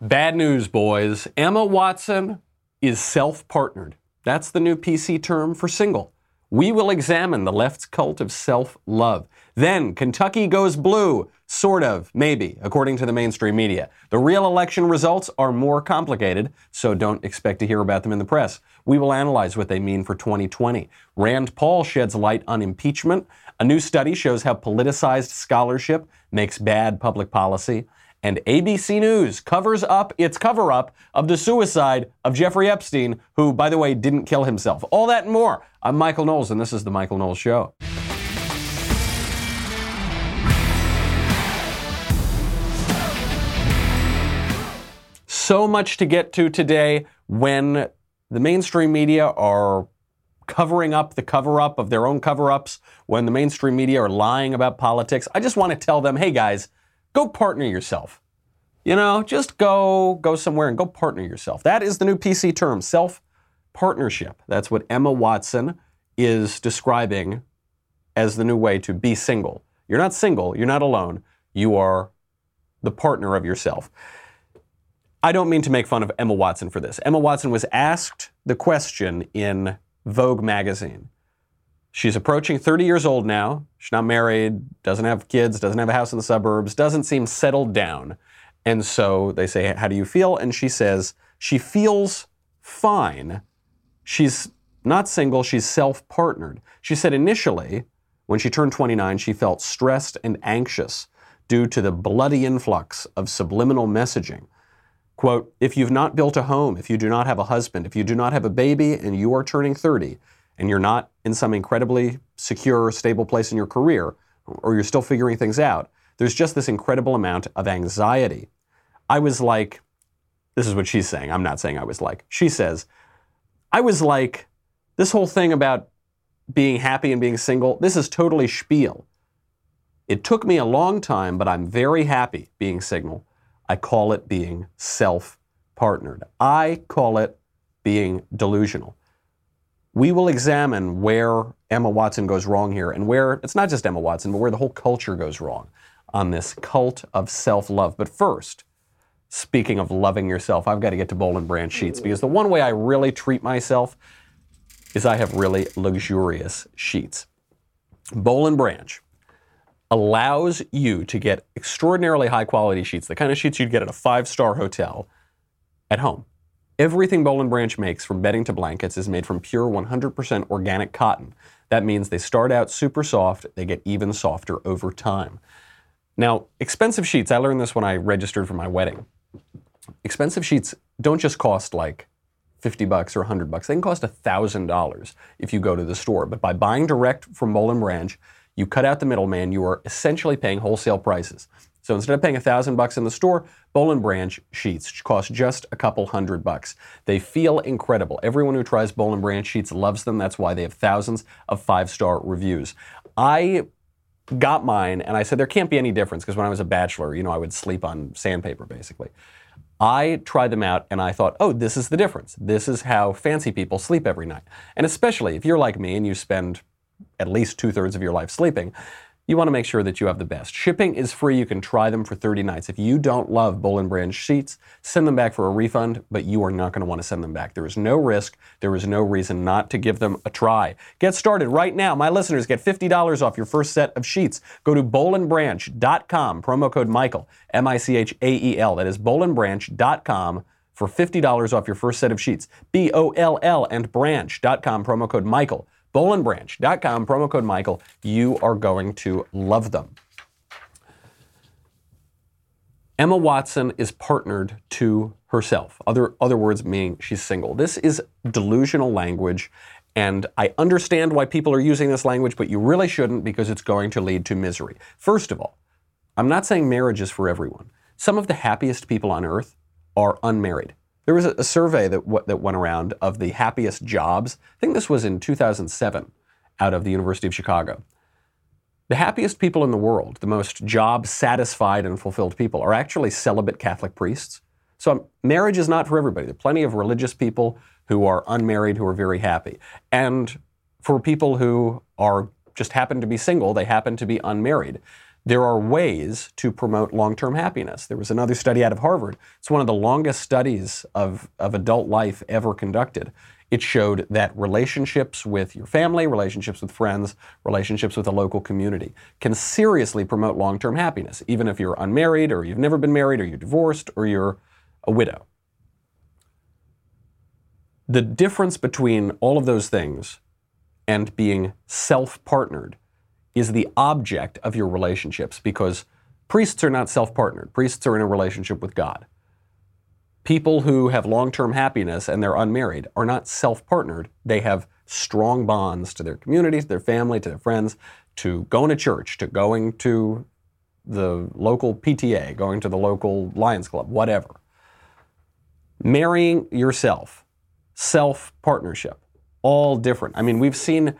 Bad news, boys. Emma Watson is self partnered. That's the new PC term for single. We will examine the left's cult of self love. Then Kentucky goes blue. Sort of, maybe, according to the mainstream media. The real election results are more complicated, so don't expect to hear about them in the press. We will analyze what they mean for 2020. Rand Paul sheds light on impeachment. A new study shows how politicized scholarship makes bad public policy. And ABC News covers up its cover up of the suicide of Jeffrey Epstein, who, by the way, didn't kill himself. All that and more. I'm Michael Knowles, and this is The Michael Knowles Show. So much to get to today when the mainstream media are covering up the cover up of their own cover ups, when the mainstream media are lying about politics. I just want to tell them hey guys, go partner yourself. You know, just go go somewhere and go partner yourself. That is the new PC term, self partnership. That's what Emma Watson is describing as the new way to be single. You're not single, you're not alone. You are the partner of yourself. I don't mean to make fun of Emma Watson for this. Emma Watson was asked the question in Vogue magazine. She's approaching 30 years old now. She's not married, doesn't have kids, doesn't have a house in the suburbs, doesn't seem settled down. And so they say, How do you feel? And she says, She feels fine. She's not single, she's self partnered. She said initially, when she turned 29, she felt stressed and anxious due to the bloody influx of subliminal messaging. Quote, if you've not built a home, if you do not have a husband, if you do not have a baby and you are turning 30 and you're not in some incredibly secure, stable place in your career, or you're still figuring things out, there's just this incredible amount of anxiety. I was like, this is what she's saying. I'm not saying I was like. She says, I was like, this whole thing about being happy and being single, this is totally spiel. It took me a long time, but I'm very happy being single. I call it being self partnered. I call it being delusional. We will examine where Emma Watson goes wrong here and where it's not just Emma Watson, but where the whole culture goes wrong on this cult of self love. But first, speaking of loving yourself, I've got to get to Boll and Branch sheets because the one way I really treat myself is I have really luxurious sheets. Boll and Branch allows you to get extraordinarily high quality sheets, the kind of sheets you'd get at a five star hotel at home. Everything Boll and Branch makes from bedding to blankets is made from pure 100% organic cotton. That means they start out super soft, they get even softer over time. Now, expensive sheets, I learned this when I registered for my wedding. Expensive sheets don't just cost like 50 bucks or 100 bucks. They can cost $1,000 if you go to the store. But by buying direct from Boll and Branch, you cut out the middleman, you are essentially paying wholesale prices. So instead of paying a thousand bucks in the store, Boll and Branch sheets cost just a couple hundred bucks. They feel incredible. Everyone who tries Boll and Branch sheets loves them. That's why they have thousands of five-star reviews. I got mine and I said there can't be any difference because when I was a bachelor, you know, I would sleep on sandpaper basically. I tried them out and I thought, oh, this is the difference. This is how fancy people sleep every night. And especially if you're like me and you spend at least two thirds of your life sleeping, you want to make sure that you have the best. Shipping is free. You can try them for 30 nights. If you don't love Boll and Branch sheets, send them back for a refund, but you are not going to want to send them back. There is no risk. There is no reason not to give them a try. Get started right now. My listeners get $50 off your first set of sheets. Go to bollandbranch.com, promo code Michael, M I C H A E L. That is bollandbranch.com for $50 off your first set of sheets. B O L L and branch.com, promo code Michael bollandbranch.com, promo code Michael. You are going to love them. Emma Watson is partnered to herself. Other, other words meaning she's single. This is delusional language, and I understand why people are using this language, but you really shouldn't because it's going to lead to misery. First of all, I'm not saying marriage is for everyone. Some of the happiest people on earth are unmarried. There was a, survey that, that went around of the happiest jobs. I think this was in 2007 out of the University of Chicago. The happiest people in the world, the most job satisfied and fulfilled people, are actually celibate Catholic priests. So um, marriage is not for everybody. There are plenty of religious people who are unmarried who are very happy. And for people who are just happen to be single, they happen to be unmarried. There are ways to promote long term happiness. There was another study out of Harvard. It's one of the longest studies of, of adult life ever conducted. It showed that relationships with your family, relationships with friends, relationships with a local community can seriously promote long term happiness, even if you're unmarried, or you've never been married, or you're divorced, or you're a widow. The difference between all of those things and being self partnered is the object of your relationships because priests are not self partnered. Priests are in a relationship with God. People who have long term happiness and they're unmarried are not self partnered. They have strong bonds to their community, to their family, to their friends, to going to church, to going to the local PTA, going to the local Lions Club, whatever. Marrying yourself, self partnership, all different. I mean, we've seen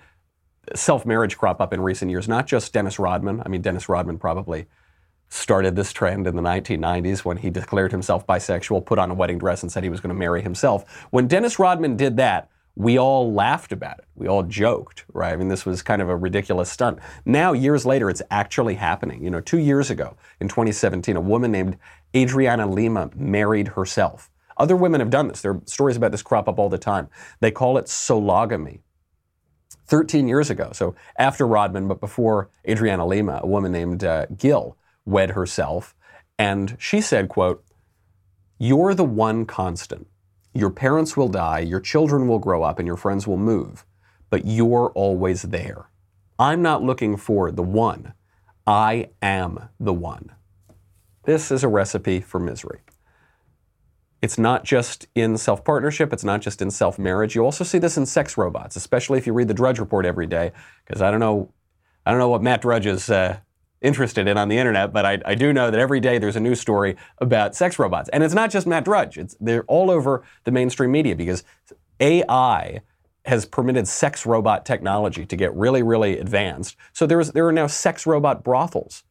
self marriage crop up in recent years, not just Dennis Rodman. I mean, Dennis Rodman probably started this trend in the 1990s when he declared himself bisexual, put on a wedding dress, and said he was going to marry himself. When Dennis Rodman did that, we all laughed about it. We all joked, right? I mean, this was kind of a ridiculous stunt. Now, years later, it's actually happening. You know, two years ago, in 2017, a woman named Adriana Lima married herself. Other women have done this. There are stories about this crop up all the time. They call it sologamy. 13 years ago, so after Rodman, but before Adriana Lima, a woman named uh, Gill wed herself, and she said, quote, You're the one constant. Your parents will die, your children will grow up, and your friends will move, but you're always there. I'm not looking for the one. I am the one. This is a recipe for misery. It's not just in self partnership, it's not just in self marriage. You also see this in sex robots, especially if you read the Drudge Report every day, because I don't know. I don't know what Matt Drudge is uh, interested in on the internet, but I, I, do know that every day there's a news story about sex robots. And it's not just Matt Drudge, it's, they're all over the mainstream media because AI has permitted sex robot technology to get really, really advanced. So there's, there are now sex robot brothels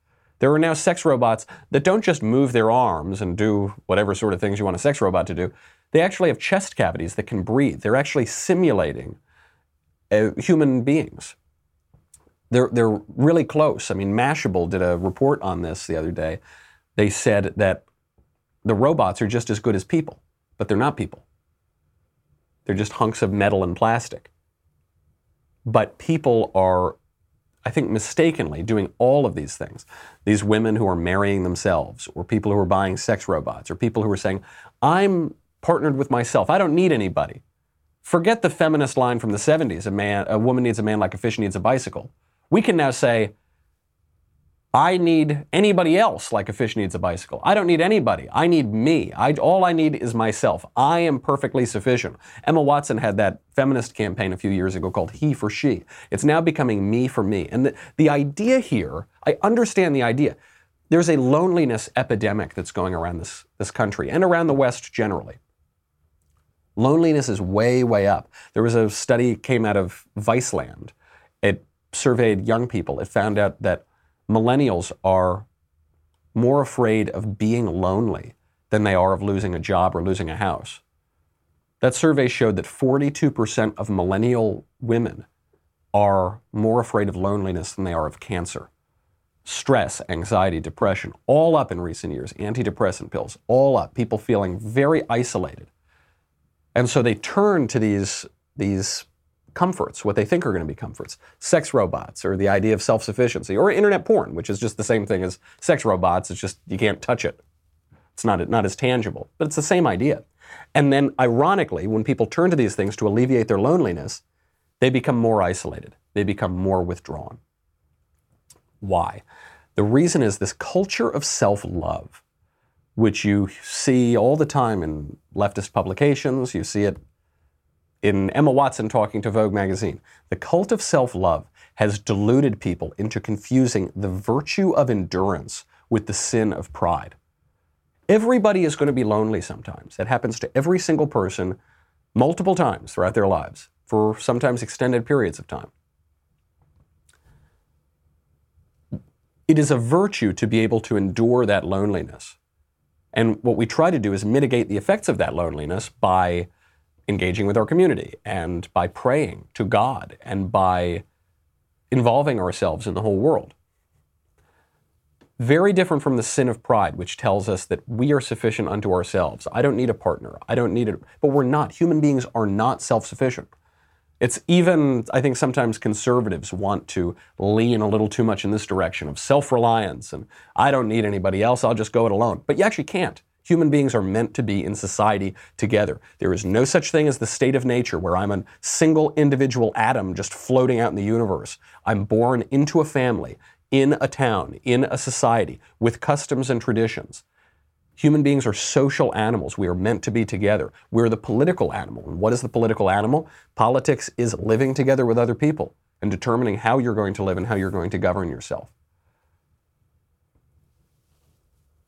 there are now sex robots that don't just move their arms and do whatever sort of things you want a sex robot to do. They actually have chest cavities that can breathe. They're actually simulating uh, human beings. They're, they're really close. I mean, Mashable did a report on this the other day. They said that the robots are just as good as people, but they're not people. They're just hunks of metal and plastic. But people are I think, mistakenly doing all of these things. These women who are marrying themselves, or people who are buying sex robots, or people who are saying, I'm partnered with myself. I don't need anybody. Forget the feminist line from the 70s a, man, a woman needs a man like a fish needs a bicycle. We can now say, I need anybody else like a fish needs a bicycle. I don't need anybody. I need me. I, all I need is myself. I am perfectly sufficient. Emma Watson had that feminist campaign a few years ago called He for She. It's now becoming me for me. And the, the idea here, I understand the idea. There's a loneliness epidemic that's going around this, this country and around the West generally. Loneliness is way, way up. There was a study came out of Viceland. It surveyed young people. It found out that millennials are more afraid of being lonely than they are of losing a job or losing a house. That survey showed that 42% of millennial women are more afraid of loneliness than they are of cancer. Stress, anxiety, depression, all up in recent years, antidepressant pills, all up, people feeling very isolated. And so they turn to these, these comforts, what they think are going to be comforts. Sex robots, or the idea of self sufficiency, or internet porn, which is just the same thing as sex robots. It's just you can't touch it. It's not, not as tangible, but it's the same idea. And then, ironically, when people turn to these things to alleviate their loneliness, they become more isolated, they become more withdrawn. Why? The reason is this culture of self love, which you see all the time in leftist publications, you see it in Emma Watson talking to Vogue magazine, the cult of self love has deluded people into confusing the virtue of endurance with the sin of pride. Everybody is going to be lonely sometimes. That happens to every single person multiple times throughout their lives for sometimes extended periods of time. It is a virtue to be able to endure that loneliness. And what we try to do is mitigate the effects of that loneliness by engaging with our community and by praying to God and by involving ourselves in the whole world. Very different from the sin of pride, which tells us that we are sufficient unto ourselves. I don't need a partner. I don't need it. But we're not. Human beings are not self sufficient. It's even, I think sometimes conservatives want to lean a little too much in this direction of self reliance and I don't need anybody else, I'll just go it alone. But you actually can't. Human beings are meant to be in society together. There is no such thing as the state of nature where I'm a single individual atom just floating out in the universe. I'm born into a family, in a town, in a society, with customs and traditions. Human beings are social animals. We are meant to be together. We're the political animal. And what is the political animal? Politics is living together with other people and determining how you're going to live and how you're going to govern yourself.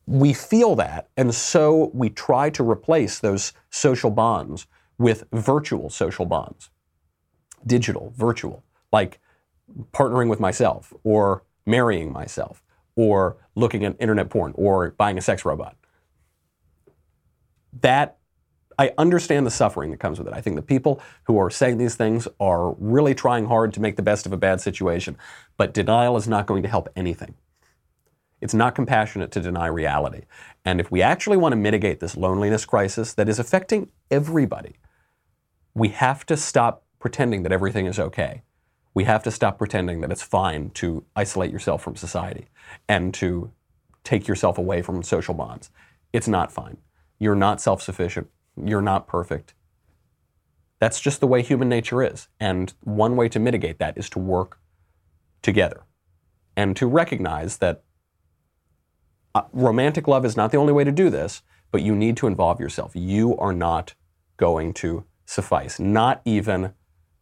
We feel that, and so we try to replace those social bonds with virtual social bonds, digital, virtual, like partnering with myself, or marrying myself, or looking at internet porn, or buying a sex robot. That I understand the suffering that comes with it. I think the people who are saying these things are really trying hard to make the best of a bad situation, but denial is not going to help anything. It's not compassionate to deny reality. And if we actually want to mitigate this loneliness crisis that is affecting everybody, we have to stop pretending that everything is okay. We have to stop pretending that it's fine to isolate yourself from society and to take yourself away from social bonds. It's not fine. You're not self sufficient. You're not perfect. That's just the way human nature is. And one way to mitigate that is to work together and to recognize that uh, romantic love is not the only way to do this, but you need to involve yourself. You are not going to suffice, not even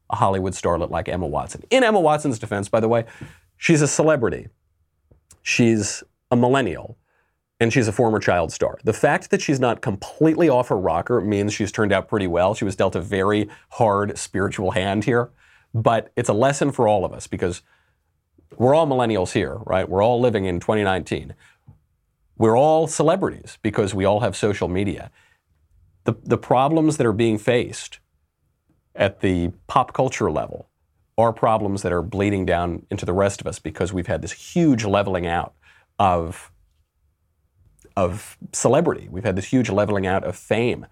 a Hollywood starlet like Emma Watson. In Emma Watson's defense, by the way, she's a celebrity, she's a millennial, and she's a former child star. The fact that she's not completely off her rocker means she's turned out pretty well. She was dealt a very hard spiritual hand here, but it's a lesson for all of us because we're all millennials here, right? We're all living in 2019. We're all celebrities because we all have social media. The, the problems that are being faced at the pop culture level are problems that are bleeding down into the rest of us because we've had this huge leveling out of, of celebrity. We've had this huge leveling out of fame.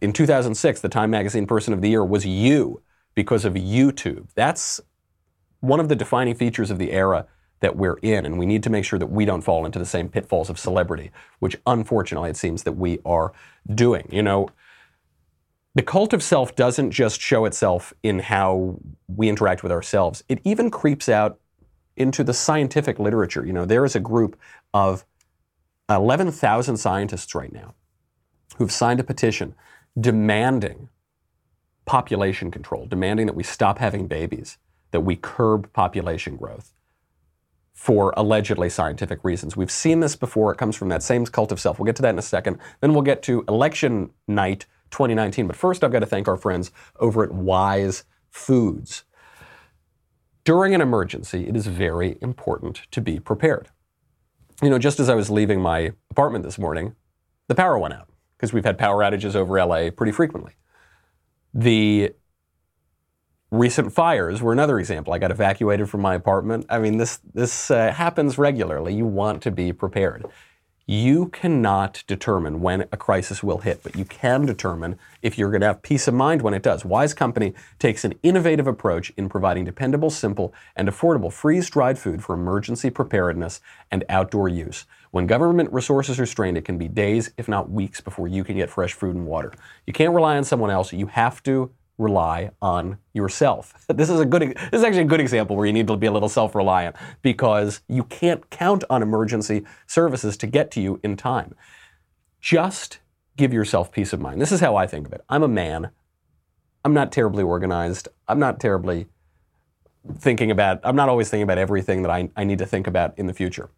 In 2006, the Time Magazine Person of the Year was you because of YouTube. That's one of the defining features of the era that we're in, and we need to make sure that we don't fall into the same pitfalls of celebrity, which unfortunately it seems that we are doing. You know, the cult of self doesn't just show itself in how we interact with ourselves, it even creeps out into the scientific literature. You know, there is a group of 11,000 scientists right now who've signed a petition demanding population control, demanding that we stop having babies, that we curb population growth for allegedly scientific reasons. We've seen this before. It comes from that same cult of self. We'll get to that in a second. Then we'll get to election night 2019. But first, I've got to thank our friends over at Wise Foods. During an emergency, it is very important to be prepared. You know, just as I was leaving my apartment this morning, the power went out because we've had power outages over LA pretty frequently. The Recent fires were another example. I got evacuated from my apartment. I mean, this this uh, happens regularly. You want to be prepared. You cannot determine when a crisis will hit, but you can determine if you're going to have peace of mind when it does. Wise Company takes an innovative approach in providing dependable, simple, and affordable freeze-dried food for emergency preparedness and outdoor use. When government resources are strained, it can be days, if not weeks, before you can get fresh food and water. You can't rely on someone else. You have to rely on yourself. This is a good this is actually a good example where you need to be a little self-reliant because you can't count on emergency services to get to you in time. Just give yourself peace of mind. This is how I think of it. I'm a man. I'm not terribly organized. I'm not terribly thinking about I'm not always thinking about everything that I, I need to think about in the future.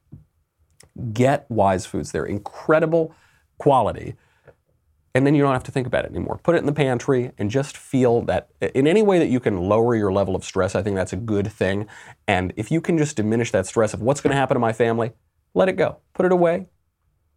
Get wise foods. They're incredible quality and then you don't have to think about it anymore. Put it in the pantry and just feel that in any way that you can lower your level of stress, I think that's a good thing. And if you can just diminish that stress of what's going to happen to my family, let it go. Put it away.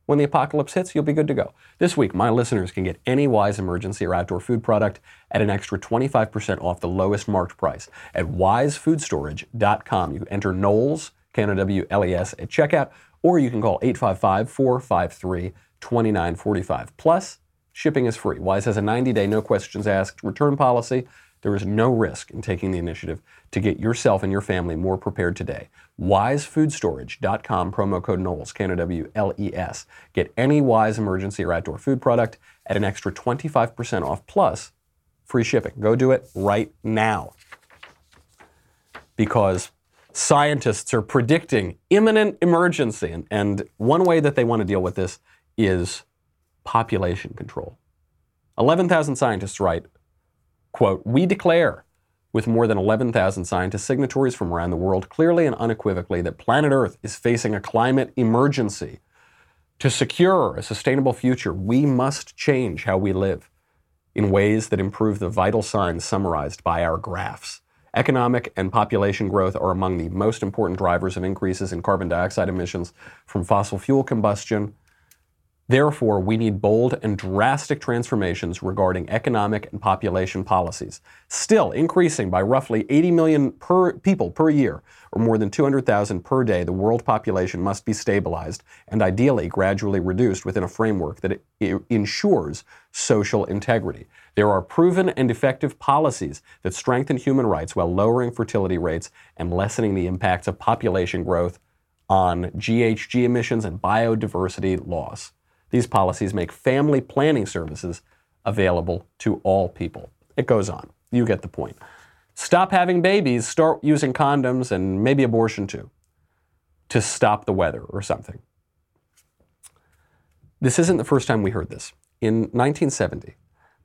When the apocalypse hits, you'll be good to go. This week, my listeners can get any Wise emergency or outdoor food product at an extra 25% off the lowest marked price at wisefoodstorage.com. You enter Knowles, K-N-O-W-L-E-S, at checkout or you can call 855 453 2945. Plus, shipping is free. Wise has a 90 day, no questions asked return policy. There is no risk in taking the initiative to get yourself and your family more prepared today. WiseFoodStorage.com, promo code Knowles, K N O W L E S. Get any Wise emergency or outdoor food product at an extra 25% off plus free shipping. Go do it right now. Because scientists are predicting imminent emergency. And, and one way that they want to deal with this is population control. 11,000 scientists write, quote, We declare with more than 11,000 scientist signatories from around the world clearly and unequivocally that planet Earth is facing a climate emergency. To secure a sustainable future, we must change how we live in ways that improve the vital signs summarized by our graphs. Economic and population growth are among the most important drivers of increases in carbon dioxide emissions from fossil fuel combustion, Therefore, we need bold and drastic transformations regarding economic and population policies, still increasing by roughly 80 million per people per year, or more than 200,000 per day. The world population must be stabilized and ideally gradually reduced within a framework that ensures social integrity. There are proven and effective policies that strengthen human rights while lowering fertility rates and lessening the impacts of population growth on GHG emissions and biodiversity loss. These policies make family planning services available to all people. It goes on. You get the point. Stop having babies, start using condoms, and maybe abortion too, to stop the weather or something. This isn't the first time we heard this. In 1970,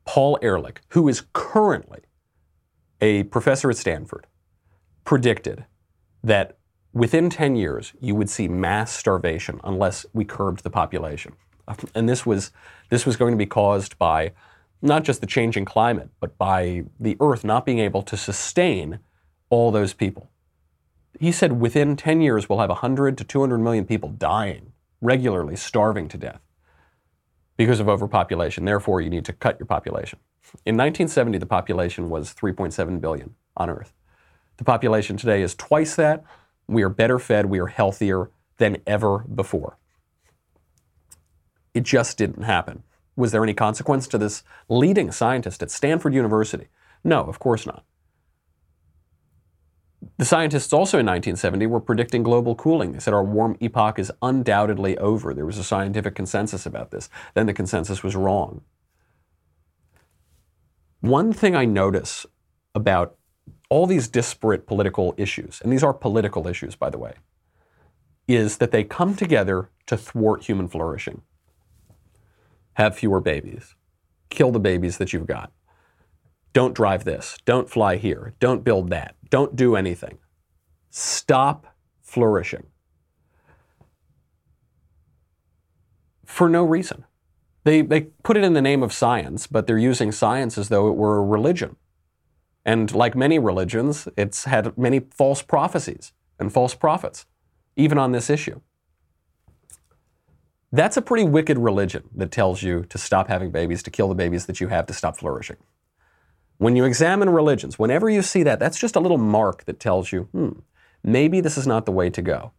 Paul Ehrlich, who is currently a professor at Stanford, predicted that within 10 years you would see mass starvation unless we curbed the population. And this was, this was going to be caused by not just the changing climate, but by the Earth not being able to sustain all those people. He said within 10 years, we'll have 100 to 200 million people dying, regularly starving to death because of overpopulation. Therefore, you need to cut your population. In 1970, the population was 3.7 billion on Earth. The population today is twice that. We are better fed, we are healthier than ever before. It just didn't happen. Was there any consequence to this leading scientist at Stanford University? No, of course not. The scientists also in 1970 were predicting global cooling. They said our warm epoch is undoubtedly over. There was a scientific consensus about this. Then the consensus was wrong. One thing I notice about all these disparate political issues, and these are political issues, by the way, is that they come together to thwart human flourishing have fewer babies. Kill the babies that you've got. Don't drive this. Don't fly here. Don't build that. Don't do anything. Stop flourishing. For no reason. They, they put it in the name of science, but they're using science as though it were a religion. And like many religions, it's had many false prophecies and false prophets, even on this issue. That's a pretty wicked religion that tells you to stop having babies, to kill the babies that you have, to stop flourishing. When you examine religions, whenever you see that, that's just a little mark that tells you, hmm, maybe this is not the way to go.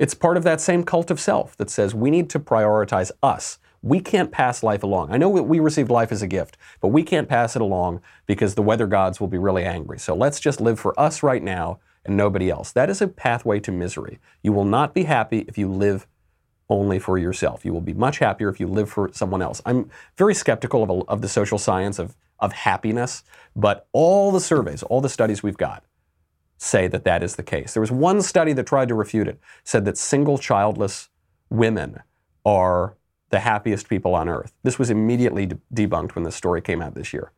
It's part of that same cult of self that says we need to prioritize us. We can't pass life along. I know we received life as a gift, but we can't pass it along because the weather gods will be really angry. So let's just live for us right now and nobody else. That is a pathway to misery. You will not be happy if you live only for yourself. You will be much happier if you live for someone else. I'm very skeptical of, a, of the social science of, of happiness, but all the surveys, all the studies we've got say that that is the case. There was one study that tried to refute it, said that single childless women are the happiest people on earth. This was immediately de- debunked when this story came out this year.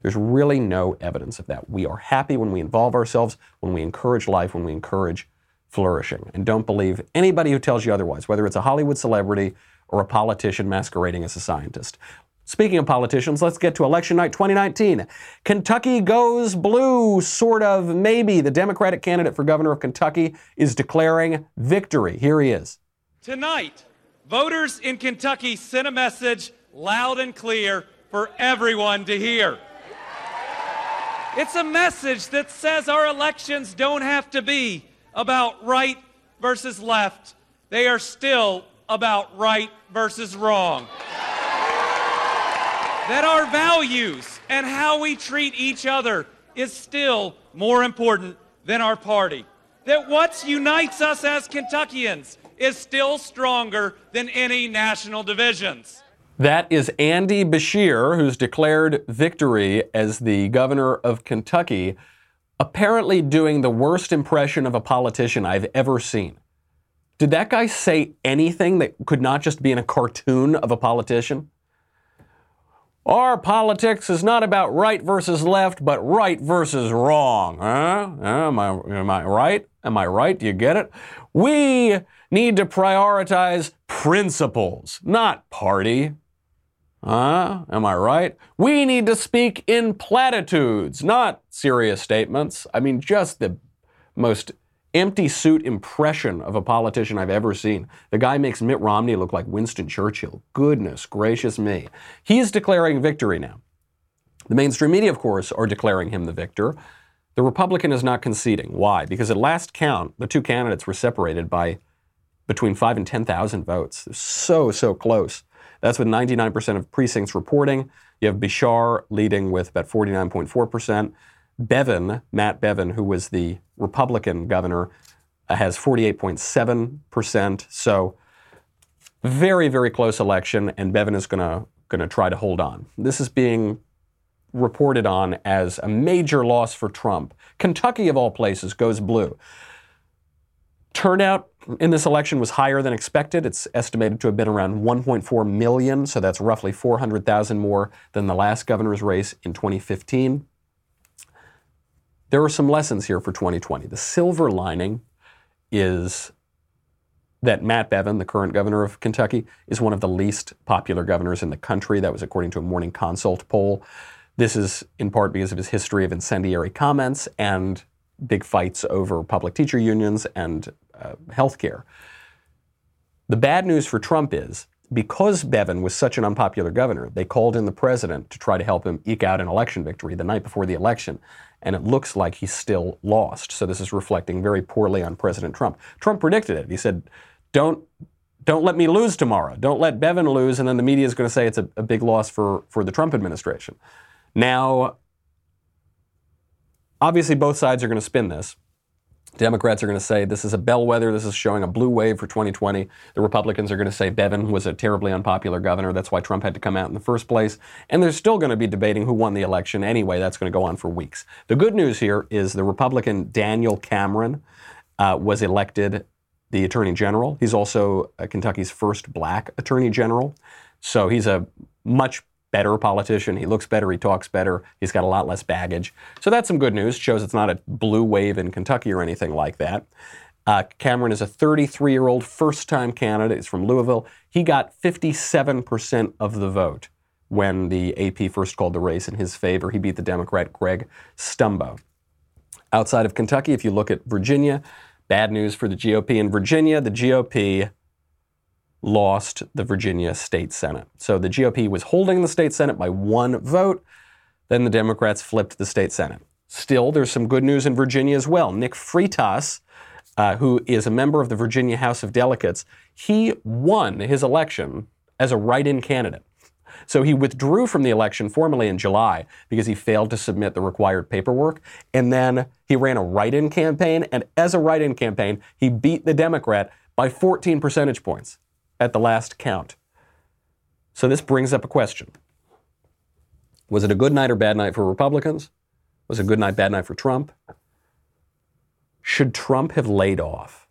There's really no evidence of that. We are happy when we involve ourselves, when we encourage life, when we encourage flourishing. And don't believe anybody who tells you otherwise, whether it's a Hollywood celebrity or a politician masquerading as a scientist. Speaking of politicians, let's get to election night 2019. Kentucky goes blue, sort of, maybe. The Democratic candidate for governor of Kentucky is declaring victory. Here he is. Tonight, voters in Kentucky sent a message loud and clear for everyone to hear. It's a message that says our elections don't have to be about right versus left, they are still about right versus wrong. that our values and how we treat each other is still more important than our party. That what unites us as Kentuckians is still stronger than any national divisions. That is Andy Beshear, who's declared victory as the governor of Kentucky, apparently doing the worst impression of a politician I've ever seen. Did that guy say anything that could not just be in a cartoon of a politician? Our politics is not about right versus left, but right versus wrong. Huh? Am I, am I right? Am I right? Do you get it? We need to prioritize principles, not party. Huh? Am I right? We need to speak in platitudes, not serious statements. I mean, just the most empty suit impression of a politician I've ever seen. The guy makes Mitt Romney look like Winston Churchill. Goodness gracious me. He's declaring victory now. The mainstream media, of course, are declaring him the victor. The Republican is not conceding. Why? Because at last count, the two candidates were separated by between 5 and 10,000 votes. So, so close. That's with 99% of precincts reporting. You have Beshear leading with about 49.4%. Bevin, Matt Bevin, who was the Republican governor, uh, has 48.7%. So very, very close election, and Bevin is going to going to try to hold on. This is being reported on as a major loss for Trump. Kentucky, of all places, goes blue. Turnout in this election was higher than expected. It's estimated to have been around 1.4 million, so that's roughly 400,000 more than the last governor's race in 2015. There are some lessons here for 2020. The silver lining is that Matt Bevin, the current governor of Kentucky, is one of the least popular governors in the country. That was according to a Morning Consult poll. This is in part because of his history of incendiary comments and big fights over public teacher unions and uh, health care. The bad news for Trump is because Bevin was such an unpopular governor, they called in the president to try to help him eke out an election victory the night before the election and it looks like he's still lost. So this is reflecting very poorly on President Trump. Trump predicted it. He said, "Don't don't let me lose tomorrow. Don't let Bevin lose." And then the media is going to say it's a, a big loss for for the Trump administration. Now, obviously, both sides are going to spin this. Democrats are going to say this is a bellwether. This is showing a blue wave for 2020. The Republicans are going to say Bevin was a terribly unpopular governor. That's why Trump had to come out in the first place. And they're still going to be debating who won the election anyway. That's going to go on for weeks. The good news here is the Republican Daniel Cameron uh, was elected the Attorney General. He's also uh, Kentucky's first black Attorney General. So he's a much better politician. He looks better. He talks better. He's got a lot less baggage. So that's some good news. Shows it's not a blue wave in Kentucky or anything like that. Uh, Cameron is a 33 year old first time candidate. He's from Louisville. He got 57% of the vote when the AP first called the race in his favor. He beat the Democrat Greg Stumbo. Outside of Kentucky, if you look at Virginia, bad news for the GOP in Virginia. The GOP lost the Virginia State Senate. So the GOP was holding the state Senate by one vote. Then the Democrats flipped the state Senate. Still, there's some good news in Virginia as well. Nick Freitas, uh, who is a member of the Virginia House of Delegates, he won his election as a write in candidate. So he withdrew from the election formally in July because he failed to submit the required paperwork. And then he ran a write in campaign. And as a write in campaign, he beat the Democrat by 14 percentage points at the last count. So this brings up a question. Was it a good night or bad night for Republicans? Was it a good night, bad night for Trump? Should Trump have laid off?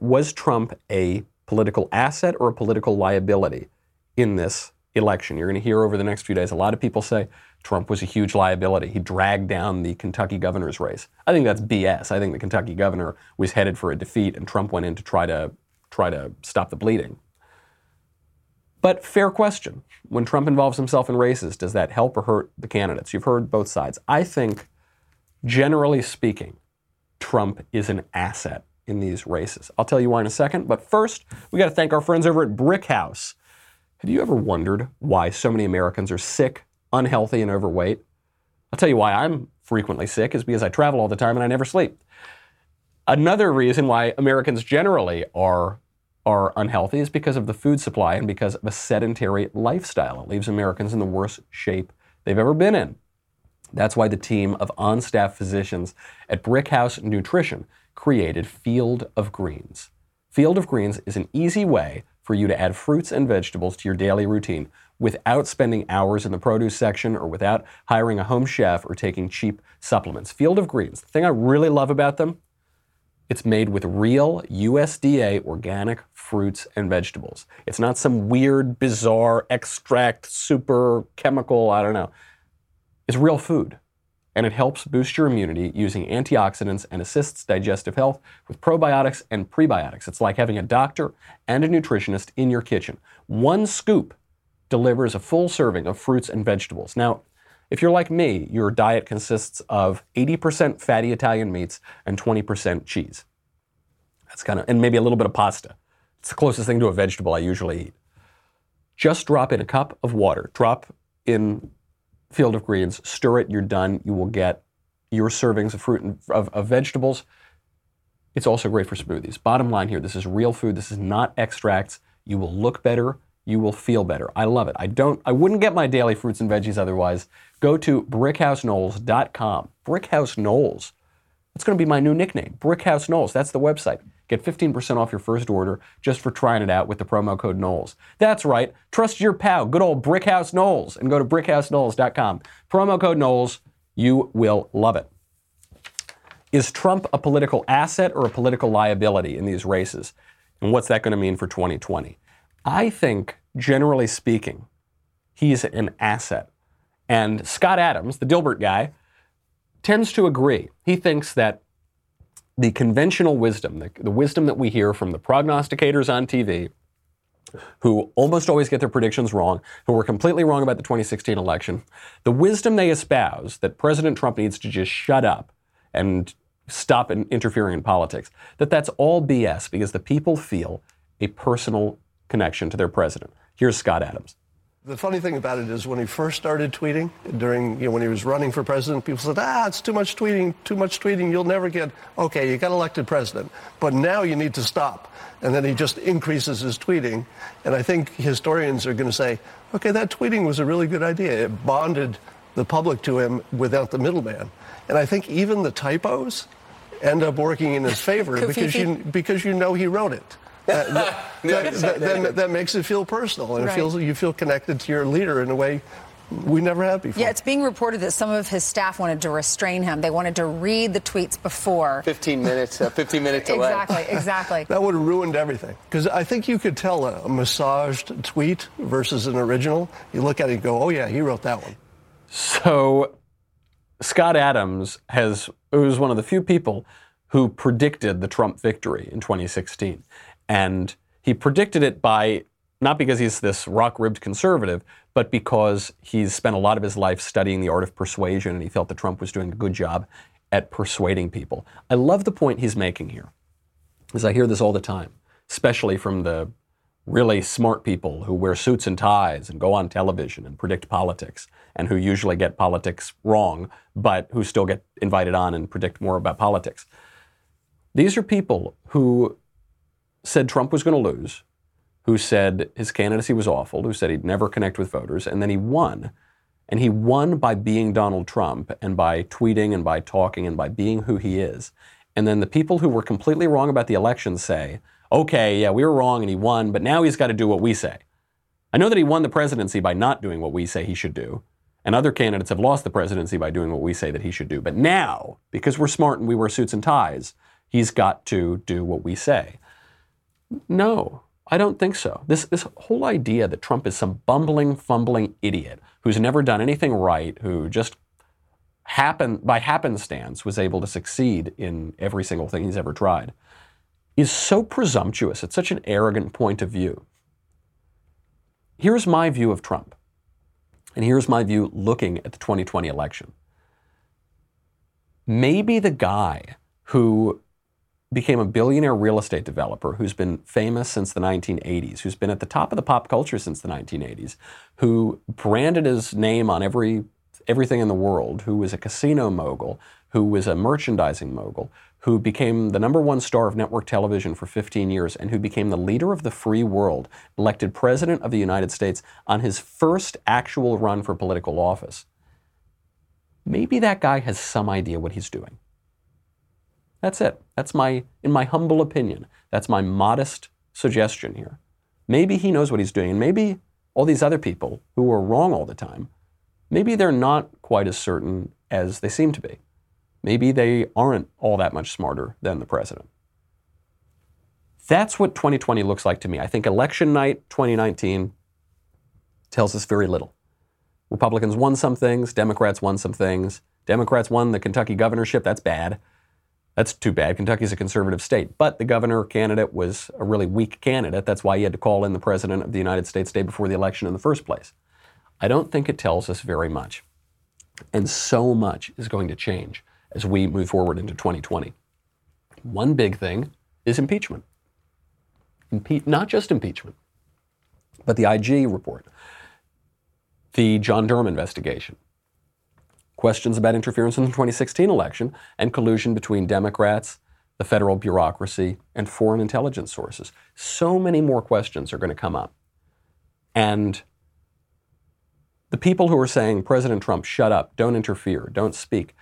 Was Trump a political asset or a political liability in this election? You're going to hear over the next few days a lot of people say Trump was a huge liability. He dragged down the Kentucky governor's race. I think that's BS. I think the Kentucky governor was headed for a defeat and Trump went in to try to try to stop the bleeding. But fair question. When Trump involves himself in races, does that help or hurt the candidates? You've heard both sides. I think, generally speaking, Trump is an asset in these races. I'll tell you why in a second, but first, we got to thank our friends over at Brick House. Have you ever wondered why so many Americans are sick, unhealthy, and overweight? I'll tell you why I'm frequently sick is because I travel all the time and I never sleep. Another reason why Americans generally are are unhealthy is because of the food supply and because of a sedentary lifestyle. It leaves Americans in the worst shape they've ever been in. That's why the team of on staff physicians at Brickhouse Nutrition created Field of Greens. Field of Greens is an easy way for you to add fruits and vegetables to your daily routine without spending hours in the produce section or without hiring a home chef or taking cheap supplements. Field of Greens, the thing I really love about them, it's made with real USDA organic fruits and vegetables. It's not some weird, bizarre extract, super chemical, I don't know. It's real food. And it helps boost your immunity using antioxidants and assists digestive health with probiotics and prebiotics. It's like having a doctor and a nutritionist in your kitchen. One scoop delivers a full serving of fruits and vegetables. Now, if you're like me, your diet consists of 80% fatty Italian meats and 20% cheese. That's kind of, and maybe a little bit of pasta. It's the closest thing to a vegetable I usually eat. Just drop in a cup of water. Drop in field of greens, stir it, you're done. You will get your servings of fruit and of, of vegetables. It's also great for smoothies. Bottom line here, this is real food. This is not extracts. You will look better you will feel better. I love it. I don't I wouldn't get my daily fruits and veggies otherwise. Go to brickhouseknowles.com. Brickhouse Knowles. That's going to be my new nickname. Brickhouse Knowles. That's the website. Get 15% off your first order just for trying it out with the promo code Knowles. That's right. Trust your pal, good old Brickhouse Knowles, and go to brickhouseknowles.com. Promo code Knowles. You will love it. Is Trump a political asset or a political liability in these races? And what's that going to mean for 2020? I think, generally speaking, he's an asset. And Scott Adams, the Dilbert guy, tends to agree. He thinks that the conventional wisdom, the, the, wisdom that we hear from the prognosticators on TV, who almost always get their predictions wrong, who were completely wrong about the 2016 election, the wisdom they espouse that President Trump needs to just shut up and stop interfering in politics, that that's all BS because the people feel a personal connection to their president. Here's Scott Adams. The funny thing about it is when he first started tweeting during, you know, when he was running for president, people said, ah, it's too much tweeting, too much tweeting, you'll never get, okay, you got elected president, but now you need to stop. And then he just increases his tweeting. And I think historians are going to say, okay, that tweeting was a really good idea. It bonded the public to him without the middleman. And I think even the typos end up working in his favor because you, because you know he wrote it that, that, that, that, that, makes it feel personal and right. it feels you feel connected to your leader in a way we never have before. Yeah, it's being reported that some of his staff wanted to restrain him. They wanted to read the tweets before. 15 minutes, uh, 15 minute delay. exactly, exactly. that would have ruined everything. Because I think you could tell a, a massaged tweet versus an original. You look at it and go, oh, yeah, he wrote that one. So Scott Adams has was one of the few people who predicted the Trump victory in 2016. And he predicted it by not because he's this rock ribbed conservative, but because he's spent a lot of his life studying the art of persuasion and he felt that Trump was doing a good job at persuading people. I love the point he's making here, because I hear this all the time, especially from the really smart people who wear suits and ties and go on television and predict politics and who usually get politics wrong, but who still get invited on and predict more about politics. These are people who said Trump was going to lose, who said his candidacy was awful, who said he'd never connect with voters, and then he won. And he won by being Donald Trump and by tweeting and by talking and by being who he is. And then the people who were completely wrong about the election say, okay, yeah, we were wrong and he won, but now he's got to do what we say. I know that he won the presidency by not doing what we say he should do. And other candidates have lost the presidency by doing what we say that he should do. But now, because we're smart and we wear suits and ties, he's got to do what we say. No, I don't think so. This, this whole idea that Trump is some bumbling, fumbling idiot who's never done anything right, who just happen, by happenstance was able to succeed in every single thing he's ever tried, is so presumptuous. It's such an arrogant point of view. Here's my view of Trump. And here's my view looking at the 2020 election. Maybe the guy who became a billionaire real estate developer who's been famous since the 1980s, who's been at the top of the pop culture since the 1980s, who branded his name on every everything in the world, who was a casino mogul, who was a merchandising mogul, who became the number one star of network television for 15 years and who became the leader of the free world, elected president of the United States on his first actual run for political office, maybe that guy has some idea what he's doing. That's it. That's my, in my humble opinion, that's my modest suggestion here. Maybe he knows what he's doing, and maybe all these other people who are wrong all the time, maybe they're not quite as certain as they seem to be. Maybe they aren't all that much smarter than the president. That's what 2020 looks like to me. I think election night 2019 tells us very little. Republicans won some things, Democrats won some things. Democrats won the Kentucky governorship, that's bad. That's too bad. Kentucky's a conservative state. But the governor candidate was a really weak candidate. That's why he had to call in the president of the United States day before the election in the first place. I don't think it tells us very much. And so much is going to change as we move forward into 2020. One big thing is impeachment. Impe- not just impeachment, but the IG report, the John Durham investigation, questions about interference in the 2016 election, and collusion between Democrats, the federal bureaucracy, and foreign intelligence sources. So many more questions are going to come up. And the people who are saying, President Trump, shut up, don't interfere, don't speak,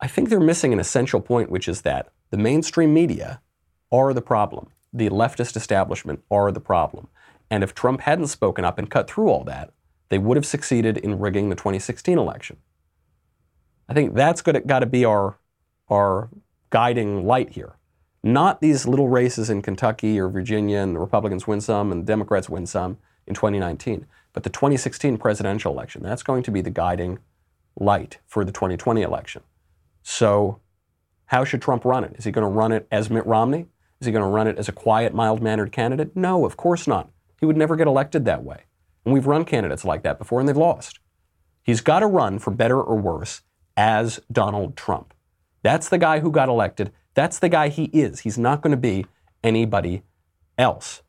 I think they're missing an essential point, which is that the mainstream media are the problem. The leftist establishment are the problem. And if Trump hadn't spoken up and cut through all that, they would have succeeded in rigging the 2016 election. I think that's got to be our, our guiding light here. Not these little races in Kentucky or Virginia and the Republicans win some and the Democrats win some in 2019, but the 2016 presidential election. That's going to be the guiding light for the 2020 election. So, how should Trump run it? Is he going to run it as Mitt Romney? Is he going to run it as a quiet, mild mannered candidate? No, of course not. He would never get elected that way. And we've run candidates like that before and they've lost. He's got to run for better or worse as Donald Trump. That's the guy who got elected. That's the guy he is. He's not going to be anybody else.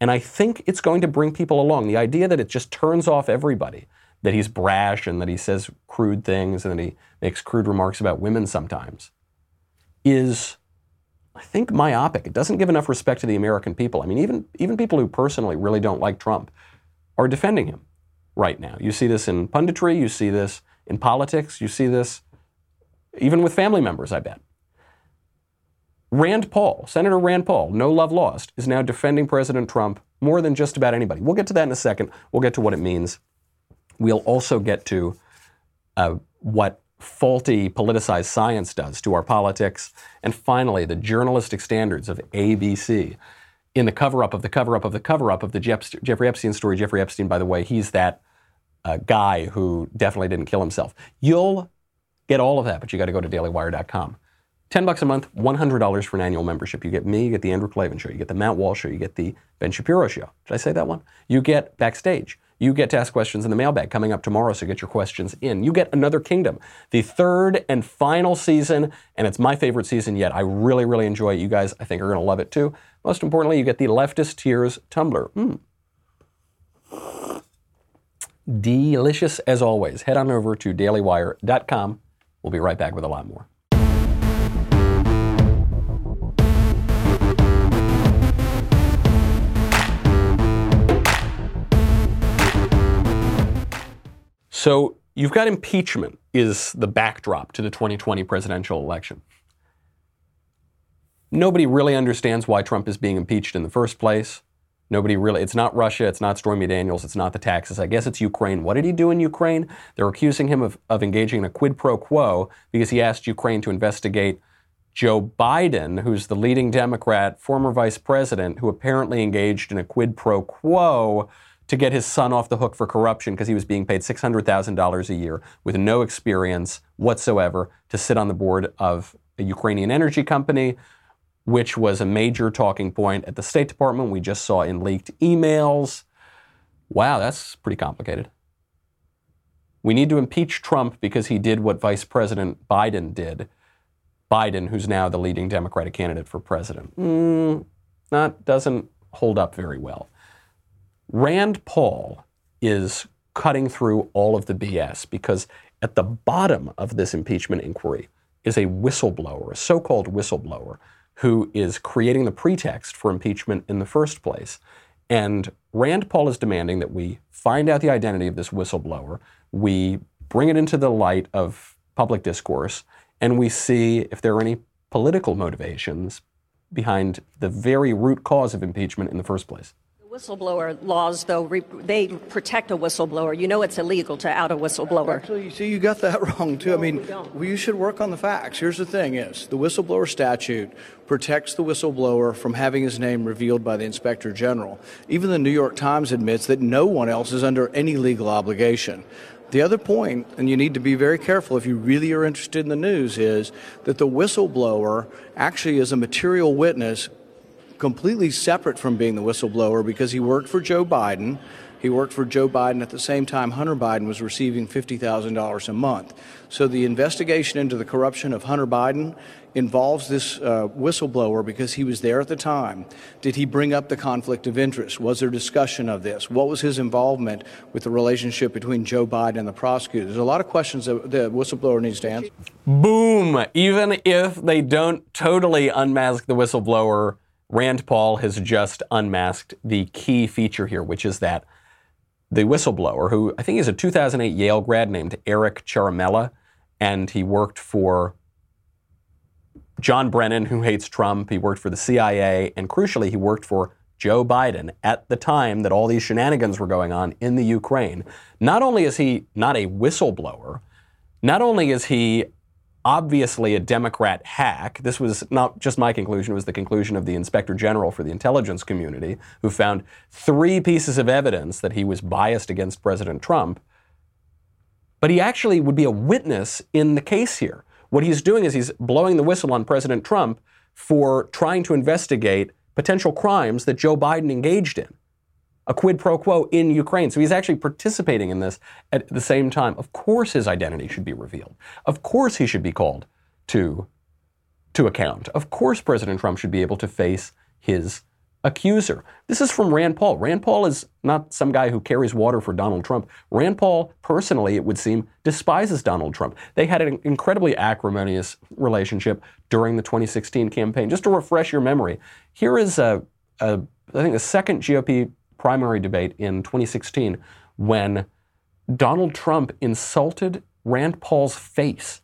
And I think it's going to bring people along. The idea that it just turns off everybody, that he's brash and that he says crude things and that he makes crude remarks about women sometimes, is, I think, myopic. It doesn't give enough respect to the American people. I mean, even, even people who personally really don't like Trump are defending him right now. You see this in punditry, you see this in politics, you see this even with family members, I bet. Rand Paul, Senator Rand Paul, no love lost, is now defending President Trump more than just about anybody. We'll get to that in a second. We'll get to what it means We'll also get to uh, what faulty politicized science does to our politics. And finally, the journalistic standards of ABC. In the cover up of the cover up of the cover up of the Jeff, Jeffrey Epstein story, Jeffrey Epstein, by the way, he's that uh, guy who definitely didn't kill himself. You'll get all of that, but you got to go to dailywire.com. 10 bucks a month, $100 for an annual membership. You get me, you get the Andrew Klavan show, you get the Matt Walsh show, you get the Ben Shapiro show. Did I say that one? You get backstage. You get to ask questions in the mailbag coming up tomorrow, so get your questions in. You get Another Kingdom, the third and final season, and it's my favorite season yet. I really, really enjoy it. You guys, I think, are going to love it too. Most importantly, you get the Leftist Tears tumbler. Mm. Delicious as always. Head on over to dailywire.com. We'll be right back with a lot more. So you've got impeachment is the backdrop to the 2020 presidential election. Nobody really understands why Trump is being impeached in the first place. Nobody really, it's not Russia, it's not Stormy Daniels, it's not the taxes. I guess it's Ukraine. What did he do in Ukraine? They're accusing him of, of engaging in a quid pro quo because he asked Ukraine to investigate Joe Biden, who's the leading Democrat, former vice president, who apparently engaged in a quid pro quo to get his son off the hook for corruption because he was being paid $600,000 a year with no experience whatsoever to sit on the board of a Ukrainian energy company, which was a major talking point at the State Department. We just saw in leaked emails. Wow, that's pretty complicated. We need to impeach Trump because he did what Vice President Biden did. Biden, who's now the leading Democratic candidate for president. Mm, that doesn't hold up very well. Rand Paul is cutting through all of the BS because at the bottom of this impeachment inquiry is a whistleblower, a so called whistleblower, who is creating the pretext for impeachment in the first place. And Rand Paul is demanding that we find out the identity of this whistleblower, we bring it into the light of public discourse, and we see if there are any political motivations behind the very root cause of impeachment in the first place. Whistleblower laws, though, re- they protect a whistleblower. You know it's illegal to out a whistleblower. Actually, you see, you got that wrong too. I mean, well, you should work on the facts. Here's the thing: is the whistleblower statute protects the whistleblower from having his name revealed by the inspector general. Even the New York Times admits that no one else is under any legal obligation. The other point, and you need to be very careful if you really are interested in the news, is that the whistleblower actually is a material witness completely separate from being the whistleblower because he worked for Joe Biden. He worked for Joe Biden at the same time Hunter Biden was receiving $50,000 a month. So the investigation into the corruption of Hunter Biden involves this uh, whistleblower because he was there at the time. Did he bring up the conflict of interest? Was there discussion of this? What was his involvement with the relationship between Joe Biden and the prosecutor? There's a lot of questions that the whistleblower needs to answer. Boom! Even if they don't totally unmask the whistleblower, Rand Paul has just unmasked the key feature here, which is that the whistleblower, who I think is a 2008 Yale grad named Eric Ciaramella, and he worked for John Brennan, who hates Trump. He worked for the CIA, and crucially, he worked for Joe Biden at the time that all these shenanigans were going on in the Ukraine. Not only is he not a whistleblower, not only is he obviously a Democrat hack. This was not just my conclusion, it was the conclusion of the Inspector General for the intelligence community, who found three pieces of evidence that he was biased against President Trump. But he actually would be a witness in the case here. What he's doing is he's blowing the whistle on President Trump for trying to investigate potential crimes that Joe Biden engaged in a quid pro quo in Ukraine. So he's actually participating in this at the same time. Of course, his identity should be revealed. Of course, he should be called to, to account. Of course, President Trump should be able to face his accuser. This is from Rand Paul. Rand Paul is not some guy who carries water for Donald Trump. Rand Paul, personally, it would seem, despises Donald Trump. They had an incredibly acrimonious relationship during the 2016 campaign. Just to refresh your memory, here is a, a I think the second GOP primary debate in 2016 when Donald Trump insulted Rand Paul's face.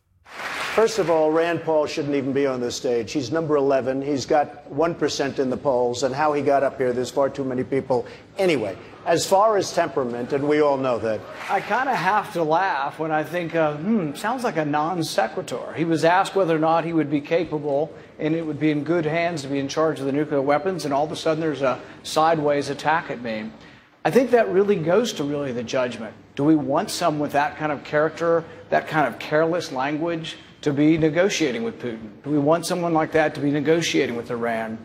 First of all, Rand Paul shouldn't even be on this stage. He's number 11. He's got 1% in the polls, and how he got up here, there's far too many people. Anyway, as far as temperament, and we all know that. I kind of have to laugh when I think, uh, hmm, sounds like a non sequitur. He was asked whether or not he would be capable and it would be in good hands to be in charge of the nuclear weapons, and all of a sudden there's a sideways attack at me. I think that really goes to really the judgment. Do we want someone with that kind of character, that kind of careless language to be negotiating with Putin? Do we want someone like that to be negotiating with Iran?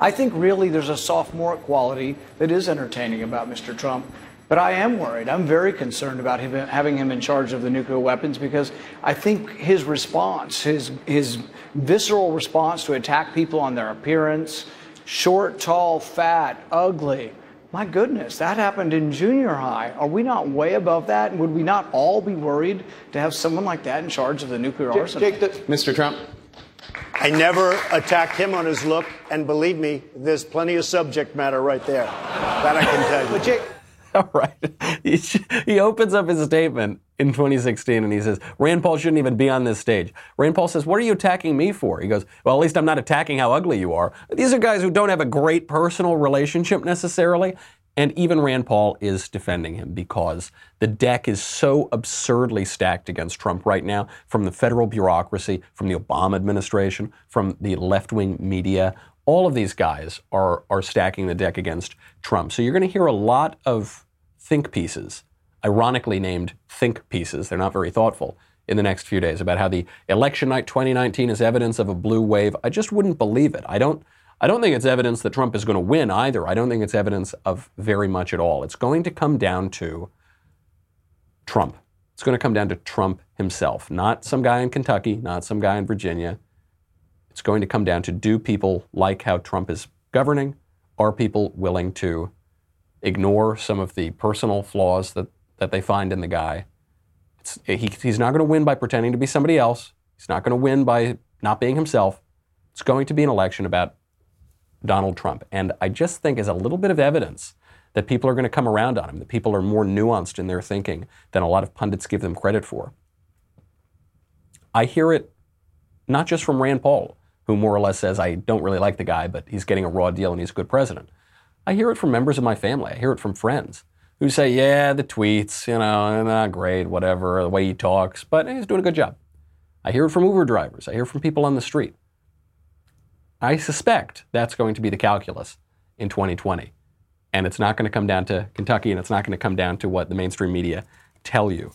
I think really there's a sophomore quality that is entertaining about Mr. Trump. But I am worried. I'm very concerned about him, having him in charge of the nuclear weapons because I think his response, his, his visceral response to attack people on their appearance, short, tall, fat, ugly, my goodness, that happened in junior high. Are we not way above that? And would we not all be worried to have someone like that in charge of the nuclear arsenal? Mr. Trump. I never attacked him on his look, and believe me, there's plenty of subject matter right there. That I can tell you. But Jake, All right. He, he opens up his statement in 2016 and he says, Rand Paul shouldn't even be on this stage. Rand Paul says, What are you attacking me for? He goes, Well, at least I'm not attacking how ugly you are. These are guys who don't have a great personal relationship necessarily. And even Rand Paul is defending him because the deck is so absurdly stacked against Trump right now from the federal bureaucracy, from the Obama administration, from the left wing media. All of these guys are, are stacking the deck against Trump. So you're going to hear a lot of think pieces, ironically named think pieces. They're not very thoughtful in the next few days about how the election night 2019 is evidence of a blue wave. I just wouldn't believe it. I don't. I don't think it's evidence that Trump is going to win either. I don't think it's evidence of very much at all. It's going to come down to Trump. It's going to come down to Trump himself, not some guy in Kentucky, not some guy in Virginia. It's going to come down to do people like how Trump is governing? Are people willing to ignore some of the personal flaws that, that they find in the guy? He, he's not going to win by pretending to be somebody else. He's not going to win by not being himself. It's going to be an election about Donald Trump. And I just think as a little bit of evidence that people are going to come around on him, that people are more nuanced in their thinking than a lot of pundits give them credit for. I hear it not just from Rand Paul, who more or less says, I don't really like the guy, but he's getting a raw deal and he's a good president. I hear it from members of my family. I hear it from friends who say, yeah, the tweets, you know, not great, whatever, the way he talks, but he's doing a good job. I hear it from Uber drivers. I hear from people on the street. I suspect that's going to be the calculus in 2020. And it's not going to come down to Kentucky and it's not going to come down to what the mainstream media tell you.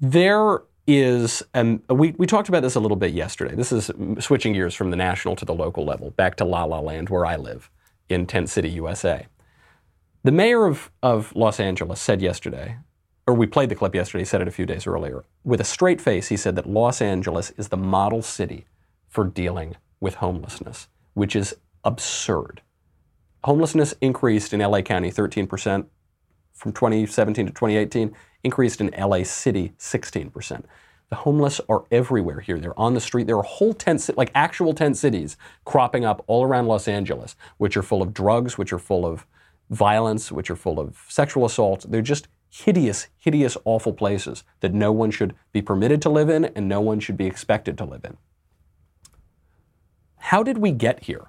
There is, and we, we talked about this a little bit yesterday. This is switching gears from the national to the local level, back to La La Land, where I live in Tent City, USA. The mayor of, of Los Angeles said yesterday, or we played the clip yesterday, he said it a few days earlier. With a straight face, he said that Los Angeles is the model city for dealing with homelessness, which is absurd. Homelessness increased in LA County 13% from 2017 to 2018, increased in LA City 16%. The homeless are everywhere here. They're on the street. There are whole tent, like actual tent cities cropping up all around Los Angeles, which are full of drugs, which are full of violence, which are full of sexual assault. They're just hideous, hideous, awful places that no one should be permitted to live in and no one should be expected to live in. How did we get here?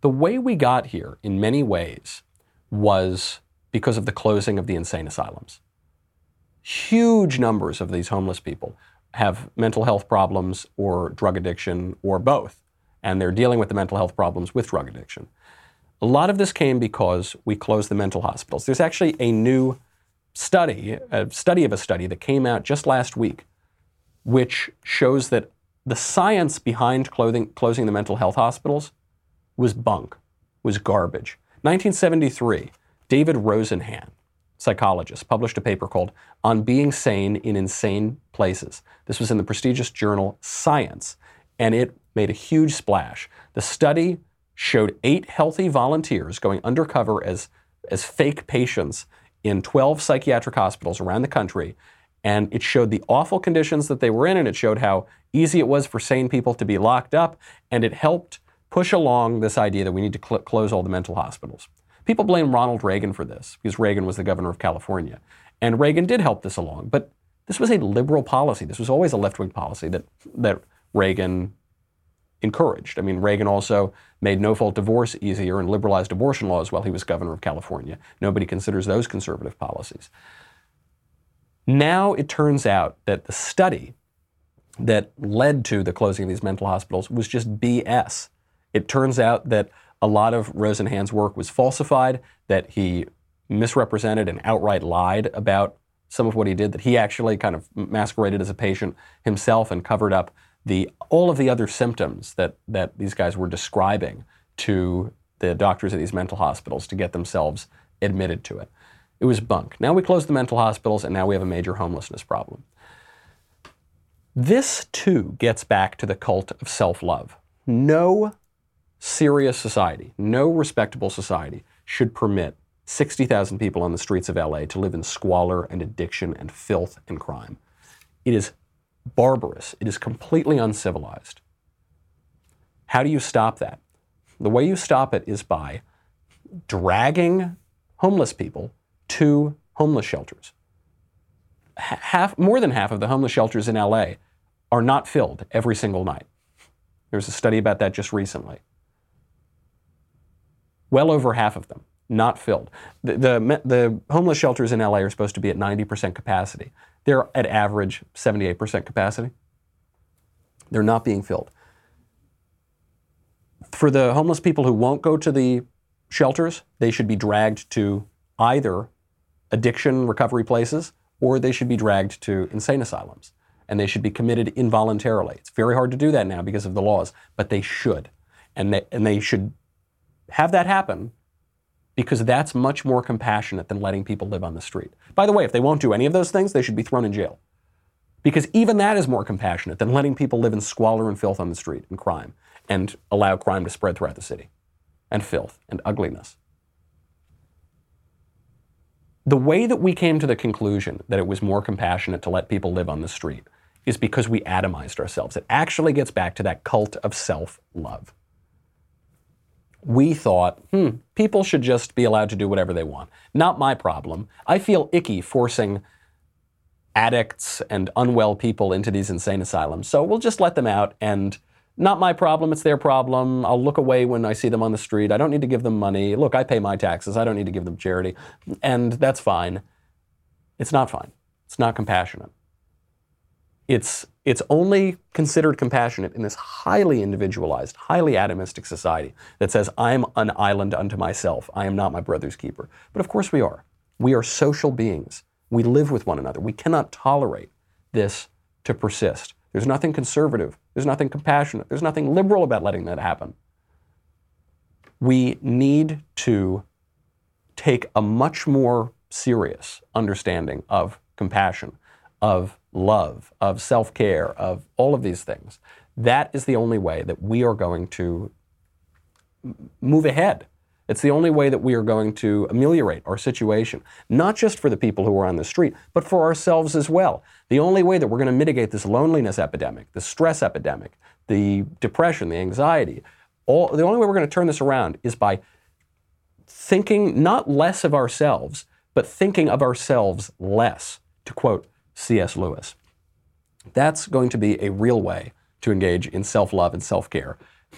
The way we got here, in many ways, was because of the closing of the insane asylums. Huge numbers of these homeless people have mental health problems or drug addiction or both, and they're dealing with the mental health problems with drug addiction. A lot of this came because we closed the mental hospitals. There's actually a new study, a study of a study that came out just last week, which shows that the science behind clothing, closing the mental health hospitals was bunk, was garbage. 1973, David Rosenhan, psychologist, published a paper called On Being Sane in Insane Places. This was in the prestigious journal Science, and it made a huge splash. The study showed eight healthy volunteers going undercover as, as fake patients in 12 psychiatric hospitals around the country. And it showed the awful conditions that they were in, and it showed how easy it was for sane people to be locked up, and it helped push along this idea that we need to cl- close all the mental hospitals. People blame Ronald Reagan for this because Reagan was the governor of California. And Reagan did help this along, but this was a liberal policy. This was always a left wing policy that, that Reagan encouraged. I mean, Reagan also made no fault divorce easier and liberalized abortion laws while he was governor of California. Nobody considers those conservative policies. Now it turns out that the study that led to the closing of these mental hospitals was just BS. It turns out that a lot of Rosenhan's work was falsified, that he misrepresented and outright lied about some of what he did, that he actually kind of masqueraded as a patient himself and covered up the all of the other symptoms that, that these guys were describing to the doctors at these mental hospitals to get themselves admitted to it. It was bunk. Now we close the mental hospitals and now we have a major homelessness problem. This too gets back to the cult of self love. No serious society, no respectable society should permit 60,000 people on the streets of LA to live in squalor and addiction and filth and crime. It is barbarous. It is completely uncivilized. How do you stop that? The way you stop it is by dragging homeless people to homeless shelters. Half, more than half of the homeless shelters in LA are not filled every single night. There was a study about that just recently. Well over half of them not filled. The, the, the, homeless shelters in LA are supposed to be at 90% capacity. They're at average 78% capacity. They're not being filled. For the homeless people who won't go to the shelters, they should be dragged to either addiction recovery places or they should be dragged to insane asylums. And they should be committed involuntarily. It's very hard to do that now because of the laws, but they should. And they, and they should have that happen because that's much more compassionate than letting people live on the street. By the way, if they won't do any of those things, they should be thrown in jail. Because even that is more compassionate than letting people live in squalor and filth on the street and crime and allow crime to spread throughout the city and filth and ugliness. The way that we came to the conclusion that it was more compassionate to let people live on the street is because we atomized ourselves. It actually gets back to that cult of self love. We thought, hmm, people should just be allowed to do whatever they want. Not my problem. I feel icky forcing addicts and unwell people into these insane asylums. So we'll just let them out and not my problem, it's their problem. I'll look away when I see them on the street. I don't need to give them money. Look, I pay my taxes. I don't need to give them charity. And that's fine. It's not fine. It's not compassionate. It's, it's only considered compassionate in this highly individualized, highly atomistic society that says, I'm an island unto myself. I am not my brother's keeper. But of course we are. We are social beings. We live with one another. We cannot tolerate this to persist. There's nothing conservative. There's nothing compassionate. There's nothing liberal about letting that happen. We need to take a much more serious understanding of compassion, of love, of self care, of all of these things. That is the only way that we are going to move ahead it's the only way that we are going to ameliorate our situation, not just for the people who are on the street, but for ourselves as well. The only way that we're going to mitigate this loneliness epidemic, the stress epidemic, the depression, the anxiety, all, the only way we're going to turn this around is by thinking not less of ourselves, but thinking of ourselves less, to quote C.S. Lewis. That's going to be a real way to engage in self love and self care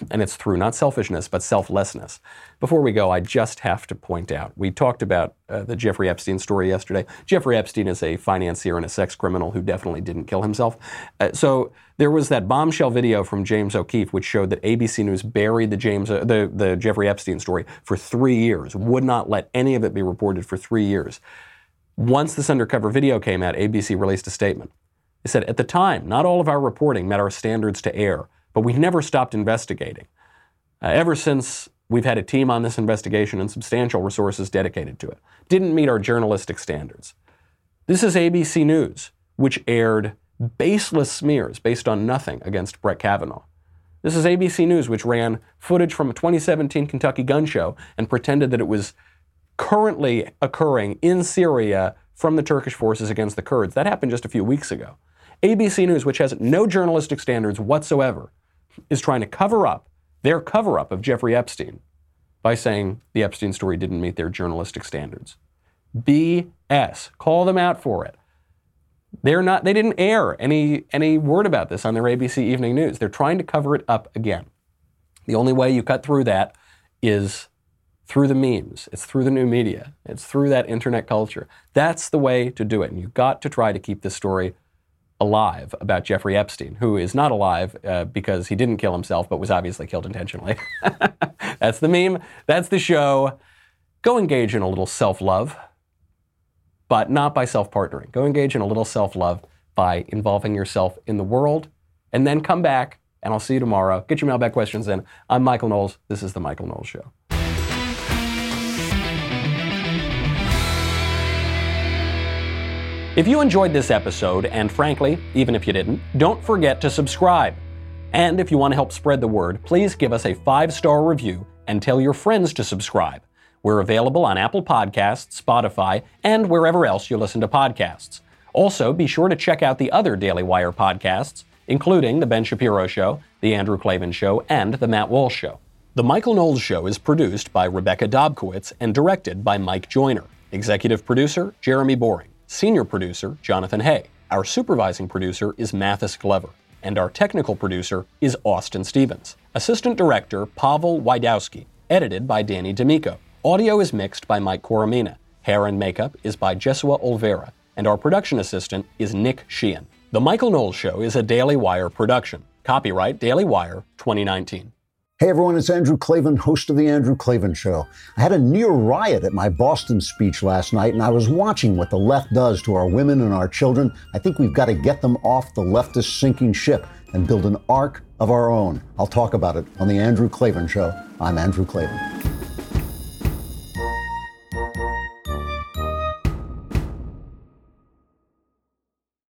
and it's through not selfishness, but selflessness. Before we go, I just have to point out we talked about uh, the Jeffrey Epstein story yesterday. Jeffrey Epstein is a financier and a sex criminal who definitely didn't kill himself. Uh, so there was that bombshell video from James O'Keefe, which showed that ABC News buried the James uh, the, the Jeffrey Epstein story for three years, would not let any of it be reported for three years. Once this undercover video came out, ABC released a statement. They said, at the time, not all of our reporting met our standards to air. But we never stopped investigating. Uh, ever since we've had a team on this investigation and substantial resources dedicated to it. Didn't meet our journalistic standards. This is ABC News, which aired baseless smears based on nothing against Brett Kavanaugh. This is ABC News, which ran footage from a 2017 Kentucky gun show and pretended that it was currently occurring in Syria from the Turkish forces against the Kurds. That happened just a few weeks ago. ABC News, which has no journalistic standards whatsoever, is trying to cover up their cover up of Jeffrey Epstein by saying the Epstein story didn't meet their journalistic standards. BS. Call them out for it. They're not they didn't air any any word about this on their ABC Evening News. They're trying to cover it up again. The only way you cut through that is through the memes. It's through the new media. It's through that internet culture. That's the way to do it. And you've got to try to keep this story alive about Jeffrey Epstein, who is not alive uh, because he didn't kill himself, but was obviously killed intentionally. That's the meme. That's the show. Go engage in a little self love, but not by self partnering. Go engage in a little self love by involving yourself in the world, and then come back, and I'll see you tomorrow. Get your mailbag questions in. I'm Michael Knowles. This is The Michael Knowles Show. If you enjoyed this episode, and frankly, even if you didn't, don't forget to subscribe. And if you want to help spread the word, please give us a five star review and tell your friends to subscribe. We're available on Apple Podcasts, Spotify, and wherever else you listen to podcasts. Also, be sure to check out the other Daily Wire podcasts, including The Ben Shapiro Show, The Andrew Klavan Show, and The Matt Walsh Show. The Michael Knowles Show is produced by Rebecca Dobkowitz and directed by Mike Joyner. Executive producer, Jeremy Boring. Senior producer, Jonathan Hay. Our supervising producer is Mathis Glover. And our technical producer is Austin Stevens. Assistant director, Pavel Wydowski. Edited by Danny D'Amico. Audio is mixed by Mike Coromina. Hair and makeup is by Jesua Olvera. And our production assistant is Nick Sheehan. The Michael Knowles Show is a Daily Wire production. Copyright Daily Wire 2019. Hey everyone, it's Andrew Klavan, host of The Andrew Klavan Show. I had a near riot at my Boston speech last night, and I was watching what the left does to our women and our children. I think we've got to get them off the leftist sinking ship and build an ark of our own. I'll talk about it on The Andrew Klavan Show. I'm Andrew Klavan.